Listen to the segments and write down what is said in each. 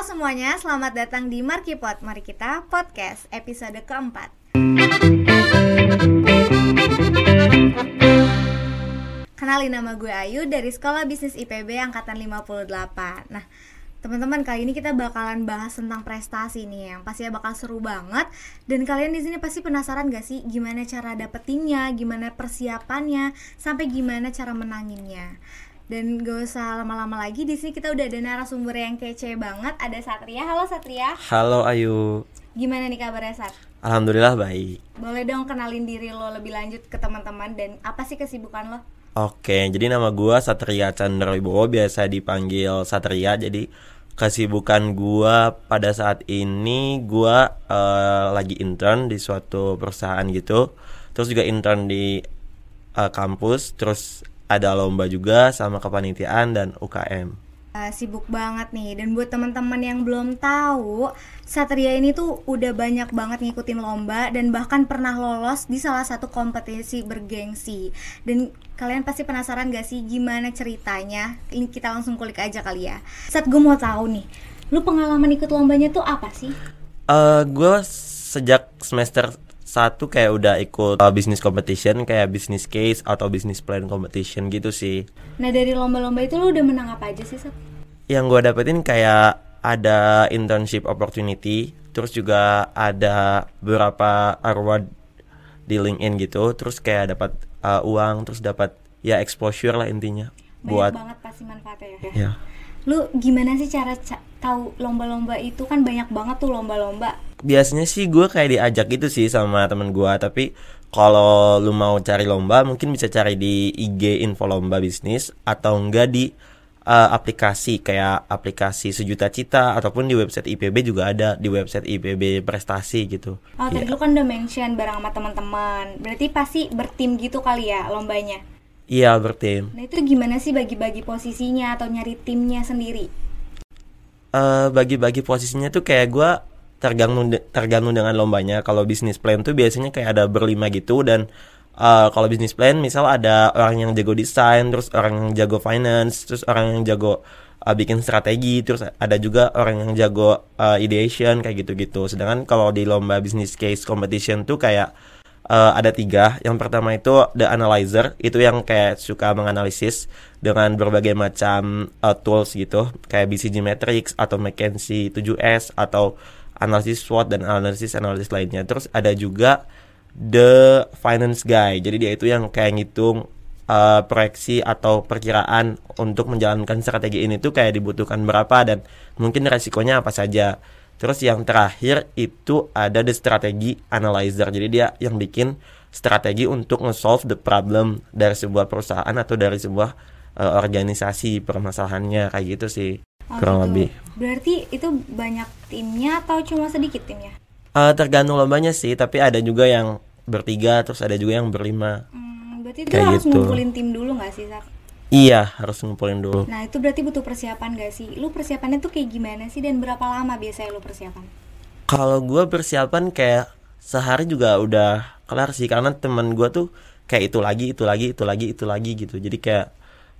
Semuanya, selamat datang di Markipot. Mari kita podcast episode keempat. Kenalin nama gue Ayu dari Sekolah Bisnis IPB Angkatan 58. Nah, teman-teman kali ini kita bakalan bahas tentang prestasi nih yang pasti bakal seru banget dan kalian di sini pasti penasaran gak sih gimana cara dapetinnya, gimana persiapannya, sampai gimana cara menanginnya. Dan gak usah lama-lama lagi di sini kita udah ada narasumber yang kece banget. Ada Satria. Halo Satria. Halo Ayu. Gimana nih kabarnya Sat? Alhamdulillah baik. Boleh dong kenalin diri lo lebih lanjut ke teman-teman dan apa sih kesibukan lo? Oke, jadi nama gua Satria Chandra Wibowo biasa dipanggil Satria. Jadi kesibukan gua pada saat ini gua uh, lagi intern di suatu perusahaan gitu. Terus juga intern di uh, kampus, terus ada lomba juga sama kepanitiaan dan UKM. Uh, sibuk banget nih. Dan buat teman-teman yang belum tahu Satria ini tuh udah banyak banget ngikutin lomba dan bahkan pernah lolos di salah satu kompetisi bergengsi. Dan kalian pasti penasaran gak sih gimana ceritanya? Ini kita langsung kulik aja kali ya. Saat gue mau tahu nih. Lu pengalaman ikut lombanya tuh apa sih? Uh, gue sejak semester satu kayak udah ikut uh, business competition kayak business case atau business plan competition gitu sih. Nah dari lomba-lomba itu lo udah menang apa aja sih Sat? Yang gue dapetin kayak ada internship opportunity, terus juga ada beberapa award di LinkedIn gitu, terus kayak dapat uh, uang, terus dapat ya exposure lah intinya. Banyak buat banget pasti manfaatnya ya. Ya. Lu gimana sih cara ca tahu lomba-lomba itu kan banyak banget tuh lomba-lomba biasanya sih gue kayak diajak gitu sih sama temen gue tapi kalau lu mau cari lomba mungkin bisa cari di IG info lomba bisnis atau enggak di uh, aplikasi kayak aplikasi sejuta cita ataupun di website IPB juga ada di website IPB prestasi gitu. Oh tadi ya. lu kan udah mention bareng sama teman-teman berarti pasti bertim gitu kali ya lombanya? Iya bertim. Nah itu gimana sih bagi-bagi posisinya atau nyari timnya sendiri? Uh, bagi-bagi posisinya tuh kayak gue tergantung tergantung dengan lombanya kalau bisnis plan tuh biasanya kayak ada berlima gitu dan uh, kalau bisnis plan misal ada orang yang jago desain terus orang yang jago finance terus orang yang jago uh, bikin strategi terus ada juga orang yang jago uh, ideation kayak gitu-gitu sedangkan kalau di lomba business case competition tuh kayak uh, ada tiga yang pertama itu the analyzer itu yang kayak suka menganalisis dengan berbagai macam uh, tools gitu kayak BCG Matrix atau McKinsey 7S atau analisis SWOT dan analisis analisis lainnya. Terus ada juga the finance guy. Jadi dia itu yang kayak ngitung uh, proyeksi atau perkiraan untuk menjalankan strategi ini tuh kayak dibutuhkan berapa dan mungkin resikonya apa saja. Terus yang terakhir itu ada the strategy analyzer. Jadi dia yang bikin strategi untuk nge-solve the problem dari sebuah perusahaan atau dari sebuah uh, organisasi permasalahannya kayak gitu sih oh, kurang gitu. lebih. Berarti itu banyak timnya atau cuma sedikit timnya? Uh, tergantung lombanya sih, tapi ada juga yang bertiga, terus ada juga yang berlima. Hmm, berarti itu Kayak harus gitu. ngumpulin tim dulu gak sih, Sak? Iya, harus ngumpulin dulu. Nah, itu berarti butuh persiapan gak sih? Lu persiapannya tuh kayak gimana sih dan berapa lama biasanya lu persiapan? Kalau gue persiapan kayak sehari juga udah kelar sih karena teman gue tuh kayak itu lagi, itu lagi, itu lagi, itu lagi gitu. Jadi kayak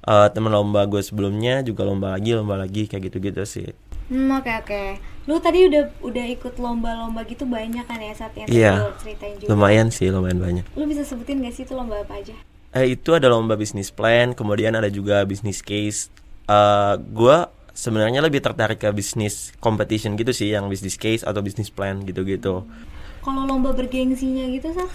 uh, temen lomba gue sebelumnya juga lomba lagi lomba lagi kayak gitu-gitu sih hmm oke okay, oke okay. lu tadi udah udah ikut lomba-lomba gitu banyak kan ya saat yang yeah, ceritain juga lumayan sih lumayan banyak lu bisa sebutin gak sih itu lomba apa aja eh itu ada lomba bisnis plan kemudian ada juga bisnis case. Uh, gue sebenarnya lebih tertarik ke bisnis competition gitu sih yang bisnis case atau bisnis plan gitu-gitu. Kalau lomba bergengsinya gitu sah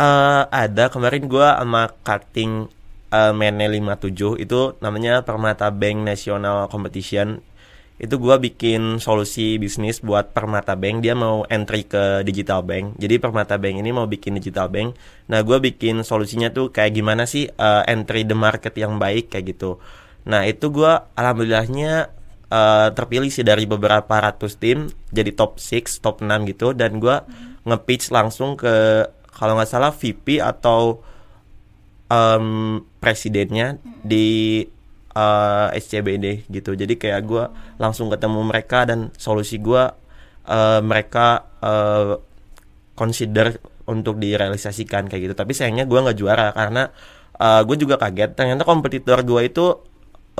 uh, ada. Kemarin gue sama cutting uh, Mene 57 itu namanya Permata Bank National Competition itu gue bikin solusi bisnis buat Permata Bank. Dia mau entry ke digital bank. Jadi Permata Bank ini mau bikin digital bank. Nah gue bikin solusinya tuh kayak gimana sih uh, entry the market yang baik kayak gitu. Nah itu gue alhamdulillahnya uh, terpilih sih dari beberapa ratus tim jadi top 6 top 6 gitu. Dan gue hmm. nge-pitch langsung ke kalau nggak salah VP atau um, presidennya di uh, SCBD gitu. Jadi kayak gue langsung ketemu mereka dan solusi gue uh, mereka uh, consider untuk direalisasikan kayak gitu. Tapi sayangnya gue nggak juara karena uh, gue juga kaget. Ternyata kompetitor gue itu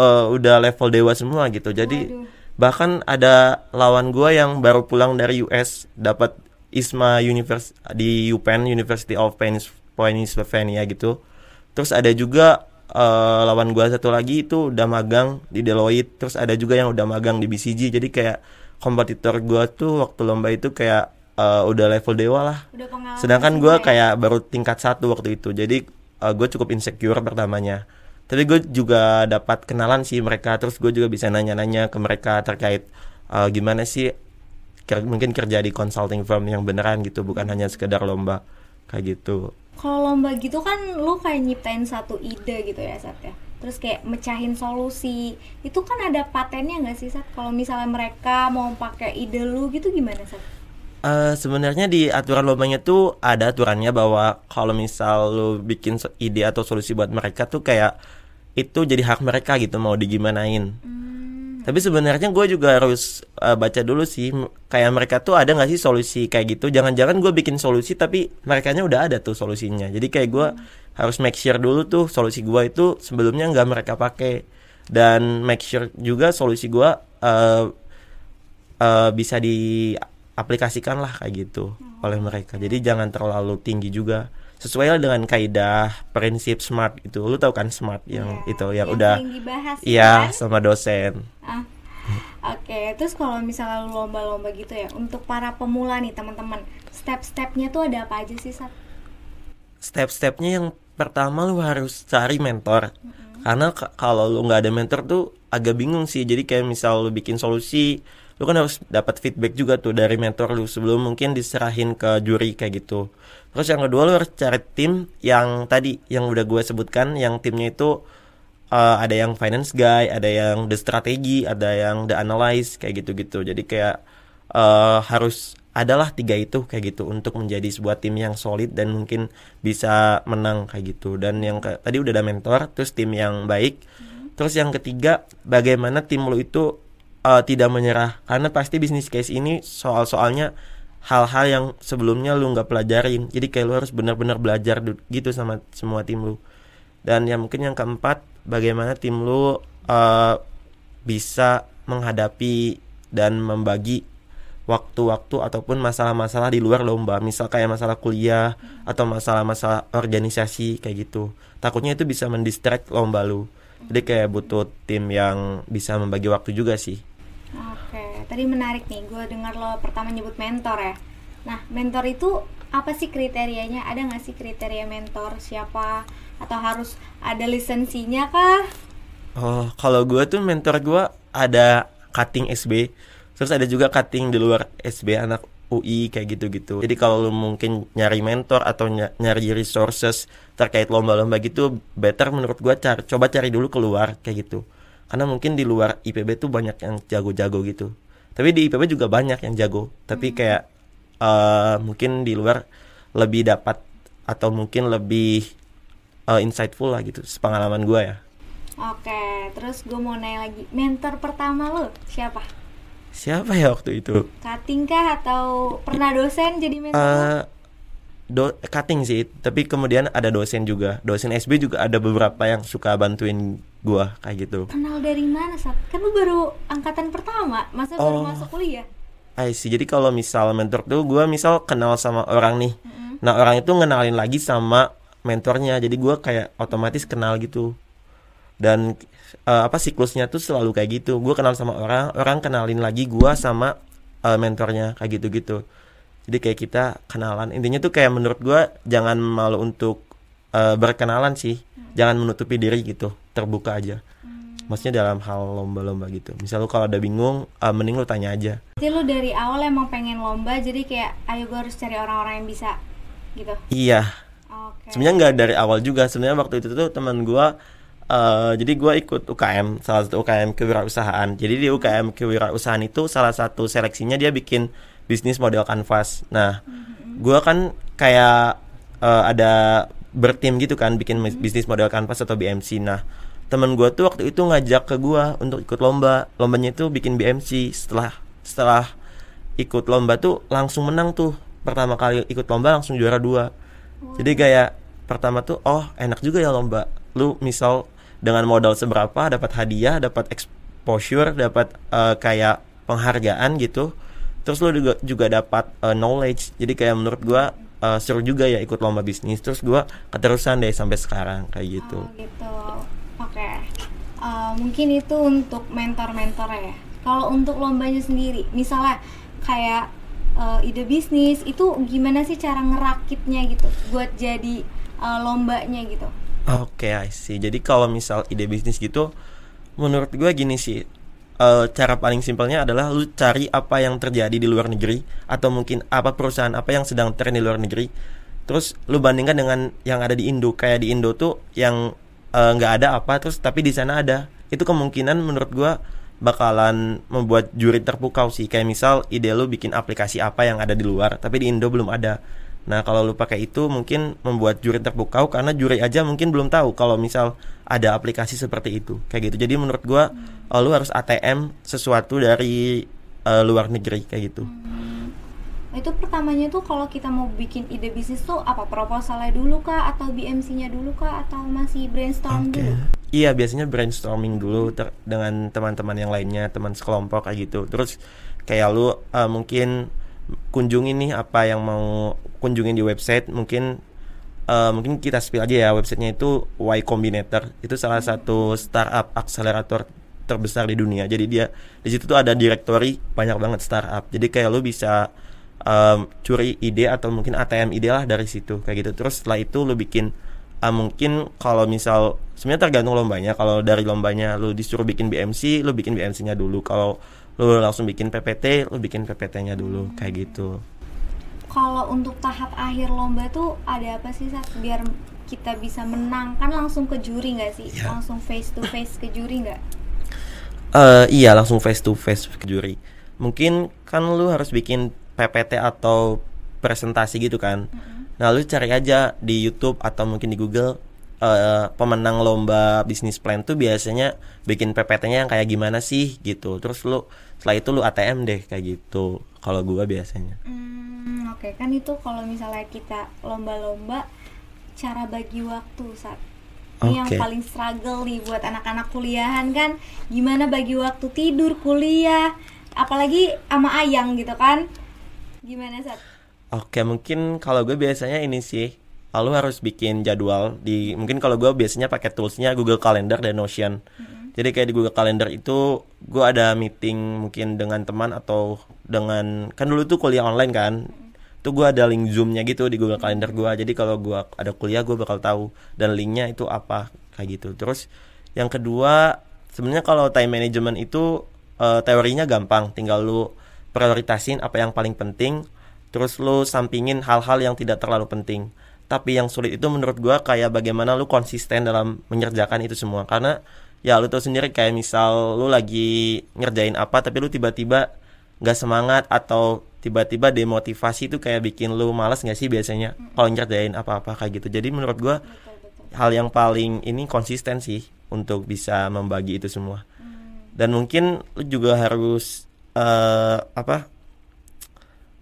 uh, udah level dewa semua gitu. Jadi Waduh. bahkan ada lawan gua yang baru pulang dari US dapat ISMA Univers di UPenn University of Penns- Pennsylvania gitu. Terus ada juga eh, lawan gua satu lagi itu udah magang di Deloitte. Terus ada juga yang udah magang di BCG jadi kayak kompetitor gua tuh waktu lomba itu kayak eh, udah level dewa lah. Udah sedangkan gue ya? kayak baru tingkat satu waktu itu. Jadi gue cukup insecure pertamanya. Tapi gue juga dapat kenalan sih mereka. Terus gue juga bisa nanya-nanya ke mereka terkait eh, gimana sih ker- mungkin kerja di consulting firm yang beneran gitu. Bukan hanya sekedar lomba. Kayak gitu Kalau lomba gitu kan lu kayak nyiptain satu ide gitu ya Sat ya Terus kayak mecahin solusi Itu kan ada patennya nggak sih Sat? Kalau misalnya mereka mau pakai ide lu gitu gimana Sat? Eh, sebenarnya di aturan lombanya tuh ada aturannya bahwa kalau misal lu bikin ide atau solusi buat mereka tuh kayak itu jadi hak mereka gitu mau digimanain Hmm, Tapi sebenarnya gue juga harus uh, baca dulu sih kayak mereka tuh ada nggak sih solusi kayak gitu. Jangan-jangan gue bikin solusi tapi merekanya udah ada tuh solusinya. Jadi kayak gue harus make sure dulu tuh solusi gue itu sebelumnya nggak mereka pakai dan make sure juga solusi gue uh, uh, bisa diaplikasikan lah kayak gitu oleh mereka. Jadi jangan terlalu tinggi juga. Sesuai dengan kaidah prinsip smart itu. Lu tahu kan smart yang ya, itu yang, udah sering dibahas iya kan? sama dosen. Ah, Oke, terus kalau misalnya lu lomba-lomba gitu ya, untuk para pemula nih teman-teman, step-stepnya tuh ada apa aja sih Sat? step-stepnya yang pertama lu harus cari mentor karena ka- kalau lu nggak ada mentor tuh agak bingung sih jadi kayak misal lu bikin solusi lu kan harus dapat feedback juga tuh dari mentor lu sebelum mungkin diserahin ke juri kayak gitu. Terus yang kedua lu harus cari tim yang tadi yang udah gue sebutkan yang timnya itu eh, ada yang finance guy ada yang the strategy ada yang the analyze kayak gitu-gitu. Jadi kayak eh, harus adalah tiga itu kayak gitu untuk menjadi sebuah tim yang solid dan mungkin bisa menang kayak gitu. Dan yang ke- tadi udah ada mentor terus tim yang baik. Terus yang ketiga bagaimana tim lu itu eh, tidak menyerah. Karena pasti bisnis case ini soal-soalnya hal-hal yang sebelumnya lu nggak pelajarin. Jadi kayak lu harus benar-benar belajar gitu sama semua tim lu. Dan yang mungkin yang keempat bagaimana tim lu eh, bisa menghadapi dan membagi waktu-waktu ataupun masalah-masalah di luar lomba. Misal kayak masalah kuliah atau masalah-masalah organisasi kayak gitu. Takutnya itu bisa mendistract lomba lu. Jadi kayak butuh tim yang bisa membagi waktu juga sih Oke, tadi menarik nih, gue dengar lo pertama nyebut mentor ya. Nah, mentor itu apa sih kriterianya? Ada nggak sih kriteria mentor siapa? Atau harus ada lisensinya kah? Oh, kalau gue tuh mentor gue ada cutting SB, terus ada juga cutting di luar SB anak UI kayak gitu-gitu. Jadi kalau lu mungkin nyari mentor atau ny- nyari resources terkait lomba-lomba gitu, better menurut gue cari coba cari dulu keluar kayak gitu. Karena mungkin di luar IPB tuh banyak yang jago-jago gitu. Tapi di IPB juga banyak yang jago. Tapi kayak eh, mungkin di luar lebih dapat atau mungkin lebih eh, insightful lah gitu. Sepengalaman gue ya. Oke, terus gue mau nanya lagi, mentor pertama lo siapa? Siapa ya waktu itu? Cutting kah atau pernah dosen jadi mentor? lo? Do cutting sih, tapi kemudian ada dosen juga. Dosen SB juga ada beberapa yang suka bantuin gua kayak gitu. Kenal dari mana, Sat? Kan lu baru angkatan pertama, masa baru Oh. masuk kuliah? I see. Jadi kalau misal mentor tuh gua misal kenal sama orang nih. Nah, orang itu ngenalin lagi sama mentornya. Jadi gua kayak otomatis kenal gitu. Dan eh, apa siklusnya tuh selalu kayak gitu. Gua kenal sama orang, orang kenalin lagi gua sama eh, mentornya kayak gitu-gitu. Jadi kayak kita kenalan. Intinya tuh kayak menurut gua jangan malu untuk eh, berkenalan sih. Jangan menutupi diri gitu. Terbuka aja. Maksudnya dalam hal lomba-lomba gitu. Misal lu kalau ada bingung, eh, mending lu tanya aja. Jadi lu dari awal emang pengen lomba, jadi kayak ayo gue harus cari orang-orang yang bisa gitu. Iya, Oke. sebenarnya nggak dari awal juga. Sebenarnya waktu itu tuh teman gua eh jadi gua ikut UKM, salah satu UKM kewirausahaan. Jadi di UKM kewirausahaan itu salah satu seleksinya dia bikin bisnis model kanvas. Nah, gua kan kayak eh, ada bertim gitu kan bikin bisnis model kanvas atau BMC. Nah, temen gua tuh waktu itu ngajak ke gua untuk ikut lomba. Lombanya itu bikin BMC. Setelah setelah ikut lomba tuh langsung menang tuh. Pertama kali ikut lomba langsung juara dua. Jadi kayak pertama tuh oh enak juga ya lomba. Lu misal dengan modal seberapa dapat hadiah, dapat exposure dapat uh, kayak penghargaan gitu terus lu juga juga dapat uh, knowledge. Jadi kayak menurut gua uh, seru juga ya ikut lomba bisnis. Terus gua keterusan deh sampai sekarang kayak gitu. Oh, gitu. Oke. Okay. uh, mungkin itu untuk mentor-mentor ya. Kalau untuk lombanya sendiri misalnya kayak uh, ide bisnis itu gimana sih cara ngerakitnya gitu buat jadi uh, lombanya gitu? Oke okay, I see. Jadi kalau misal ide bisnis gitu menurut gue gini sih uh, cara paling simpelnya adalah lu cari apa yang terjadi di luar negeri atau mungkin apa perusahaan apa yang sedang tren di luar negeri. Terus lu bandingkan dengan yang ada di Indo. Kayak di Indo tuh yang nggak uh, ada apa terus tapi di sana ada. Itu kemungkinan menurut gue bakalan membuat juri terpukau sih. Kayak misal ide lu bikin aplikasi apa yang ada di luar tapi di Indo belum ada nah kalau lu pakai itu mungkin membuat juri terpukau karena juri aja mungkin belum tahu kalau misal ada aplikasi seperti itu. Kayak gitu. Jadi menurut gua hmm. lu harus ATM sesuatu dari uh, luar negeri kayak gitu. Hmm. Itu pertamanya tuh kalau kita mau bikin ide bisnis tuh apa? Proposalnya dulu kah? Atau BMC-nya dulu kah? Atau masih brainstorm okay. dulu? Iya biasanya brainstorming dulu ter dengan teman-teman yang lainnya teman sekelompok kayak gitu. Terus kayak lu uh, mungkin kunjungi nih apa yang mau kunjungin di website mungkin uh, mungkin kita spill aja ya websitenya itu Y Combinator. Itu salah satu startup akselerator terbesar di dunia. Jadi dia di situ tuh ada directory banyak banget startup. Jadi kayak lu bisa um, curi ide atau mungkin ATM ide lah dari situ kayak gitu. Terus setelah itu lu bikin uh, mungkin kalau misal sebenarnya tergantung lombanya. Kalau dari lombanya lu disuruh bikin BMC lu bikin BMC-nya dulu. Kalau lu langsung bikin PPT lu bikin PPT-nya dulu kayak gitu kalau untuk tahap akhir lomba tuh ada apa sih saat biar kita bisa menang kan langsung ke juri nggak sih yeah. langsung face to face ke juri nggak uh, iya langsung face to face ke juri mungkin kan lu harus bikin PPT atau presentasi gitu kan. Mm-hmm. Nah, lu cari aja di YouTube atau mungkin di Google uh, pemenang lomba bisnis plan tuh biasanya bikin PPT-nya yang kayak gimana sih gitu. Terus lu setelah itu lu ATM deh kayak gitu. Kalau gua biasanya. Hmm, oke okay. kan itu kalau misalnya kita lomba-lomba cara bagi waktu saat ini okay. yang paling struggle nih buat anak-anak kuliahan kan gimana bagi waktu tidur kuliah apalagi sama ayang gitu kan Gimana Sat? Oke mungkin kalau gue biasanya ini sih Lalu harus bikin jadwal di mungkin kalau gue biasanya pakai toolsnya Google Calendar dan Notion. Mm-hmm. Jadi kayak di Google Calendar itu gue ada meeting mungkin dengan teman atau dengan kan dulu tuh kuliah online kan. Mm-hmm. Tuh gue ada link zoomnya gitu di Google Calendar gue. Jadi kalau gue ada kuliah gue bakal tahu dan linknya itu apa kayak gitu. Terus yang kedua sebenarnya kalau time management itu uh, teorinya gampang, tinggal lu prioritasin apa yang paling penting terus lu sampingin hal-hal yang tidak terlalu penting tapi yang sulit itu menurut gua kayak bagaimana lu konsisten dalam mengerjakan itu semua. Karena ya lu tahu sendiri kayak misal lu lagi ngerjain apa tapi lu tiba-tiba nggak semangat atau tiba-tiba demotivasi itu kayak bikin lu malas nggak sih biasanya kalau ngerjain apa-apa kayak gitu. Jadi menurut gua hal yang paling ini konsisten sih untuk bisa membagi itu semua. Dan mungkin lu juga harus uh, apa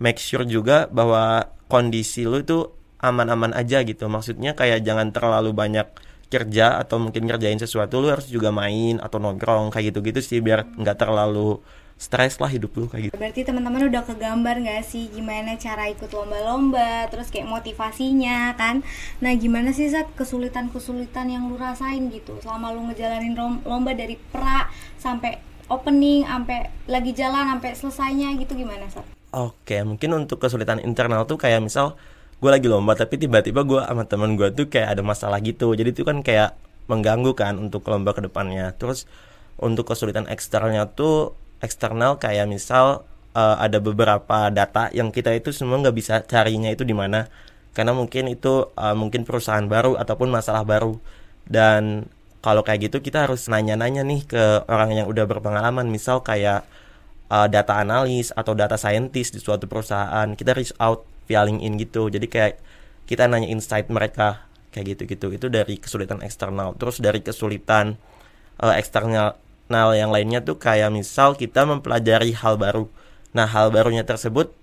make sure juga bahwa kondisi lu itu aman-aman aja gitu maksudnya kayak jangan terlalu banyak kerja atau mungkin ngerjain sesuatu lu harus juga main atau nongkrong kayak gitu-gitu sih biar nggak terlalu stres lah hidup lu kayak gitu. Berarti teman-teman udah kegambar nggak sih gimana cara ikut lomba-lomba, terus kayak motivasinya kan? Nah gimana sih saat kesulitan-kesulitan yang lu rasain gitu selama lu ngejalanin lomba dari pra sampai opening sampai lagi jalan sampai selesainya gitu gimana Sat? Oke mungkin untuk kesulitan internal tuh kayak misal gue lagi lomba tapi tiba-tiba gue sama teman gue tuh kayak ada masalah gitu. Jadi itu kan kayak mengganggu kan untuk lomba ke depannya terus untuk kesulitan eksternalnya tuh eksternal kayak misal uh, ada beberapa data yang kita itu semua nggak bisa carinya itu di mana. Karena mungkin itu uh, mungkin perusahaan baru ataupun masalah baru. Dan kalau kayak gitu kita harus nanya-nanya nih ke orang yang udah berpengalaman. Misal kayak uh, data analis atau data scientist di suatu perusahaan kita reach out via LinkedIn gitu. Jadi kayak kita nanya insight mereka kayak gitu-gitu. Itu dari kesulitan eksternal. Terus dari kesulitan uh, eksternal yang lainnya tuh kayak misal kita mempelajari hal baru. Nah hal barunya tersebut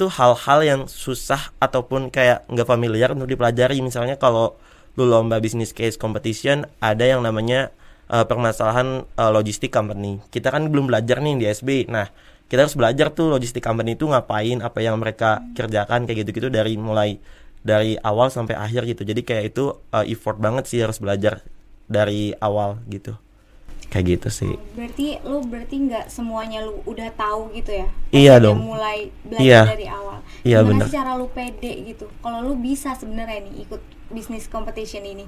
tuh hal-hal yang susah ataupun kayak nggak familiar untuk dipelajari. Misalnya kalau lu lomba business case competition ada yang namanya uh, permasalahan uh, logistik company. Kita kan belum belajar nih di SB. Nah, kita harus belajar tuh logistik company itu ngapain, apa yang mereka kerjakan kayak gitu-gitu dari mulai dari awal sampai akhir gitu. Jadi kayak itu uh, effort banget sih harus belajar dari awal gitu. Kayak gitu sih. Berarti lu berarti nggak semuanya lu udah tahu gitu ya? Iya dong. Mulai belajar Iya. dari awal. Iya, Gimana bener. sih cara lu pede gitu? Kalau lu bisa sebenarnya nih ikut bisnis competition ini.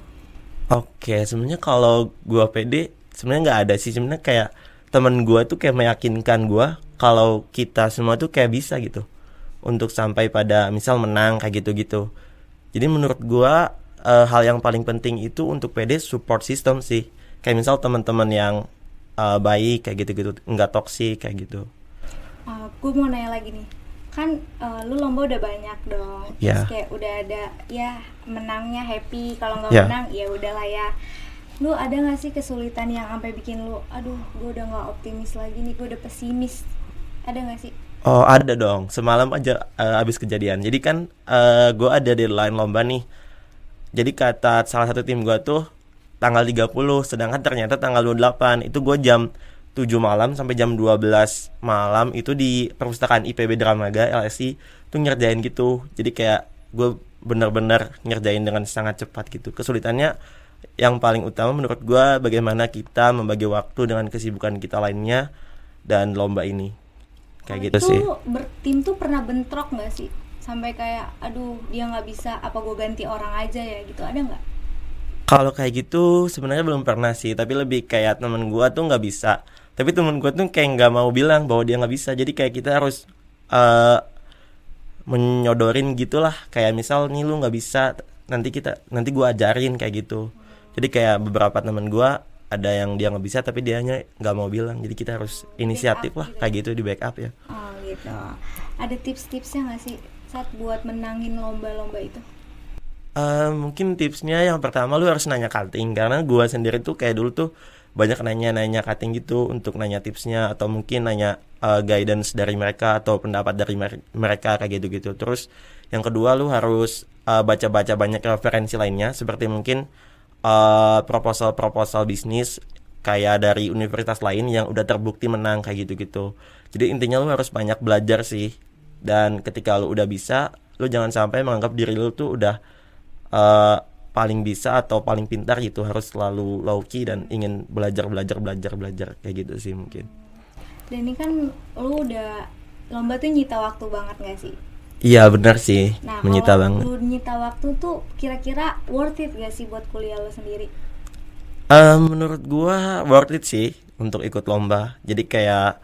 Oke, sebenarnya kalau gua pede, sebenarnya nggak ada sih. Sebenarnya kayak temen gua tuh kayak meyakinkan gua kalau kita semua tuh kayak bisa gitu untuk sampai pada misal menang kayak gitu-gitu. Jadi menurut gua eh, hal yang paling penting itu untuk pede support system sih. Kayak misal teman-teman yang eh, baik kayak gitu-gitu, nggak toksik kayak gitu. gue mau nanya lagi nih kan eh, lu lomba udah banyak dong terus kayak udah ada ya menangnya happy kalau nggak Iya. menang ya udahlah ya lu ada nggak sih kesulitan yang sampai bikin lu aduh gue udah nggak optimis lagi nih gue udah pesimis ada nggak sih Oh ada dong, semalam aja eh, abis kejadian. Jadi kan eh, gue ada deadline lomba nih. Jadi kata salah satu tim gue tuh tanggal 30, sedangkan ternyata tanggal 28 itu gue jam 7 malam sampai jam 12 malam itu di perpustakaan IPB Dramaga LSI tuh ngerjain gitu. Jadi kayak gue bener-bener ngerjain dengan sangat cepat gitu. Kesulitannya yang paling utama menurut gue bagaimana kita membagi waktu dengan kesibukan kita lainnya dan lomba ini kayak gitu sih. itu bertim tuh pernah bentrok nggak sih sampai kayak aduh dia nggak bisa apa gue ganti orang aja ya gitu ada nggak Kalau kayak gitu sebenarnya belum pernah sih, tapi lebih kayak temen gua tuh nggak bisa. Tapi temen gua tuh kayak nggak mau bilang bahwa dia nggak bisa. Jadi kayak kita harus eh menyodorin gitulah. Kayak misal nih lu nggak bisa, nanti kita nanti gua ajarin kayak gitu. Jadi kayak beberapa temen gua ada yang dia nggak bisa tapi dianya nggak mau bilang. Jadi kita harus inisiatif lah gitu. kayak gitu di backup ya. oh gitu ada tips-tipsnya nggak sih saat buat menangin lomba-lomba itu Eh, mungkin tipsnya yang pertama lu harus nanya cutting karena gua sendiri tuh kayak dulu tuh banyak nanya-nanya cutting gitu untuk nanya tipsnya atau mungkin nanya eh, guidance dari mereka atau pendapat dari mer- mereka kayak gitu-gitu. Terus yang kedua lu harus eh, baca-baca banyak referensi lainnya seperti mungkin eh, proposal-proposal bisnis kayak dari universitas lain yang udah terbukti menang kayak gitu-gitu. Jadi intinya lu harus banyak belajar sih. Dan ketika lu udah bisa, lu jangan sampai menganggap diri lu tuh udah eh, paling bisa atau paling pintar gitu harus selalu low key dan ingin belajar belajar belajar belajar kayak gitu sih mungkin dan ini kan lu udah lomba tuh nyita waktu banget gak sih iya benar sih. Nah menyita kalau banget. lu nyita waktu tuh kira-kira worth it gak sih buat kuliah lu sendiri? Eh, menurut gua worth it sih untuk ikut lomba. Jadi kayak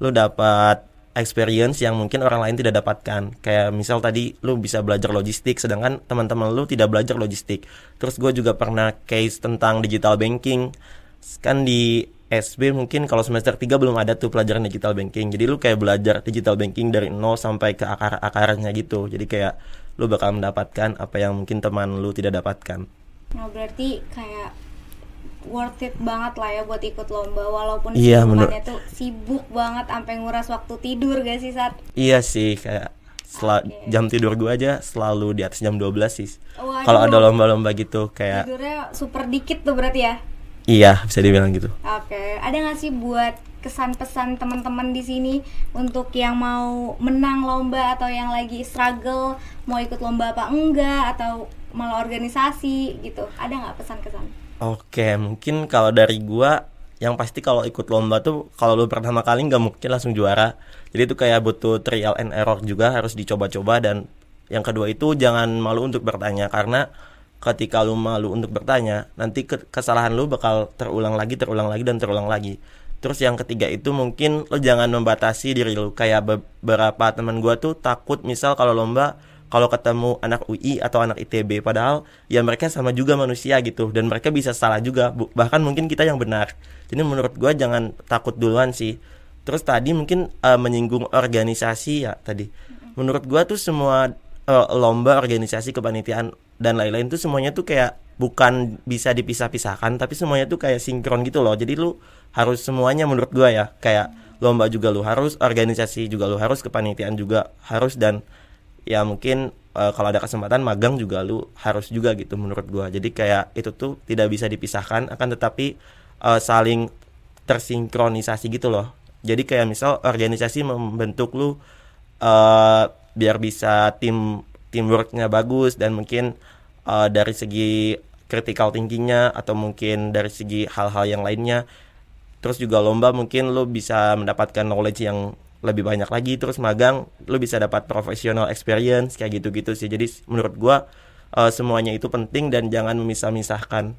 lu dapat experience yang mungkin orang lain tidak dapatkan. Kayak misal tadi lu bisa belajar logistik sedangkan teman-teman lu tidak belajar logistik. Terus gue juga pernah case tentang digital banking. Kan di SB mungkin kalau semester 3 belum ada tuh pelajaran digital banking. Jadi lu kayak belajar digital banking dari nol sampai ke akar-akarnya gitu. Jadi kayak lu bakal mendapatkan apa yang mungkin teman lu tidak dapatkan. Nah berarti kayak worth it banget lah ya buat ikut lomba walaupun Iya, kesibukannya tuh sibuk banget sampai nguras waktu tidur gak sih saat Iya sih kayak sela- Oke. jam tidur gua aja selalu di atas jam 12 sih. Kalau ada lomba-lomba gitu kayak tidurnya super dikit tuh berarti ya iya bisa dibilang gitu. Oke, ada nggak sih buat kesan pesan teman-teman di sini untuk yang mau menang lomba atau yang lagi struggle mau ikut lomba apa enggak atau malah organisasi gitu? Ada nggak pesan-kesan? Oke, mungkin kalau dari gua yang pasti kalau ikut lomba tuh kalau lu pertama kali nggak mungkin langsung juara. Jadi itu kayak butuh trial and error juga harus dicoba-coba dan yang kedua itu jangan malu untuk bertanya karena ketika lu malu untuk bertanya, nanti ke- kesalahan lu bakal terulang lagi, terulang lagi dan terulang lagi. Terus yang ketiga itu mungkin lu jangan membatasi diri lu. Kayak be- beberapa teman gua tuh takut misal kalau lomba kalau ketemu anak UI atau anak ITB padahal ya mereka sama juga manusia gitu dan mereka bisa salah juga. Bahkan mungkin kita yang benar. Jadi menurut gua jangan takut duluan sih. Terus tadi mungkin eh, menyinggung organisasi ya tadi. Menurut gua tuh semua eh, lomba organisasi kepanitiaan dan lain-lain tuh semuanya tuh kayak bukan bisa dipisah-pisahkan tapi semuanya tuh kayak sinkron gitu loh. Jadi lu harus semuanya menurut gua ya kayak lomba juga lu harus organisasi juga lu harus kepanitiaan juga harus dan ya mungkin eh, kalau ada kesempatan magang juga lu harus juga gitu menurut gua. Jadi kayak itu tuh tidak bisa dipisahkan akan tetapi uh, saling tersinkronisasi gitu loh. Jadi kayak misal organisasi membentuk lu uh, biar bisa tim teamworknya bagus dan mungkin uh, dari segi critical thinkingnya atau mungkin dari segi hal-hal yang lainnya. Terus juga lomba mungkin lo bisa mendapatkan knowledge yang lebih banyak lagi. Terus magang lo bisa dapat professional experience kayak gitu-gitu sih. Jadi menurut gua uh, semuanya itu penting dan jangan memisah-misahkan.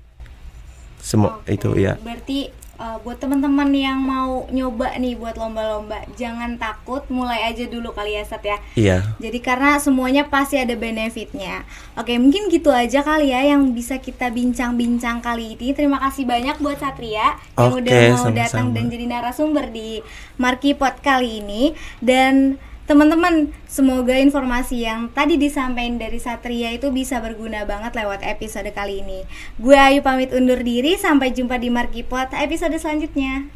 Semua Oke, itu ya Berarti uh, buat teman-teman yang mau nyoba nih buat lomba-lomba, jangan takut, mulai aja dulu kali ya Sat ya. iya Jadi karena semuanya pasti ada benefitnya. Oke, mungkin gitu aja kali ya yang bisa kita bincang-bincang kali ini. Terima kasih banyak buat Satria yang Oke, udah mau datang dan jadi narasumber di Markipot kali ini. Dan teman-teman, semoga informasi yang tadi disampaikan dari Satria itu bisa berguna banget lewat episode kali ini. Gue Ayu pamit undur diri, sampai jumpa di Markipot episode selanjutnya.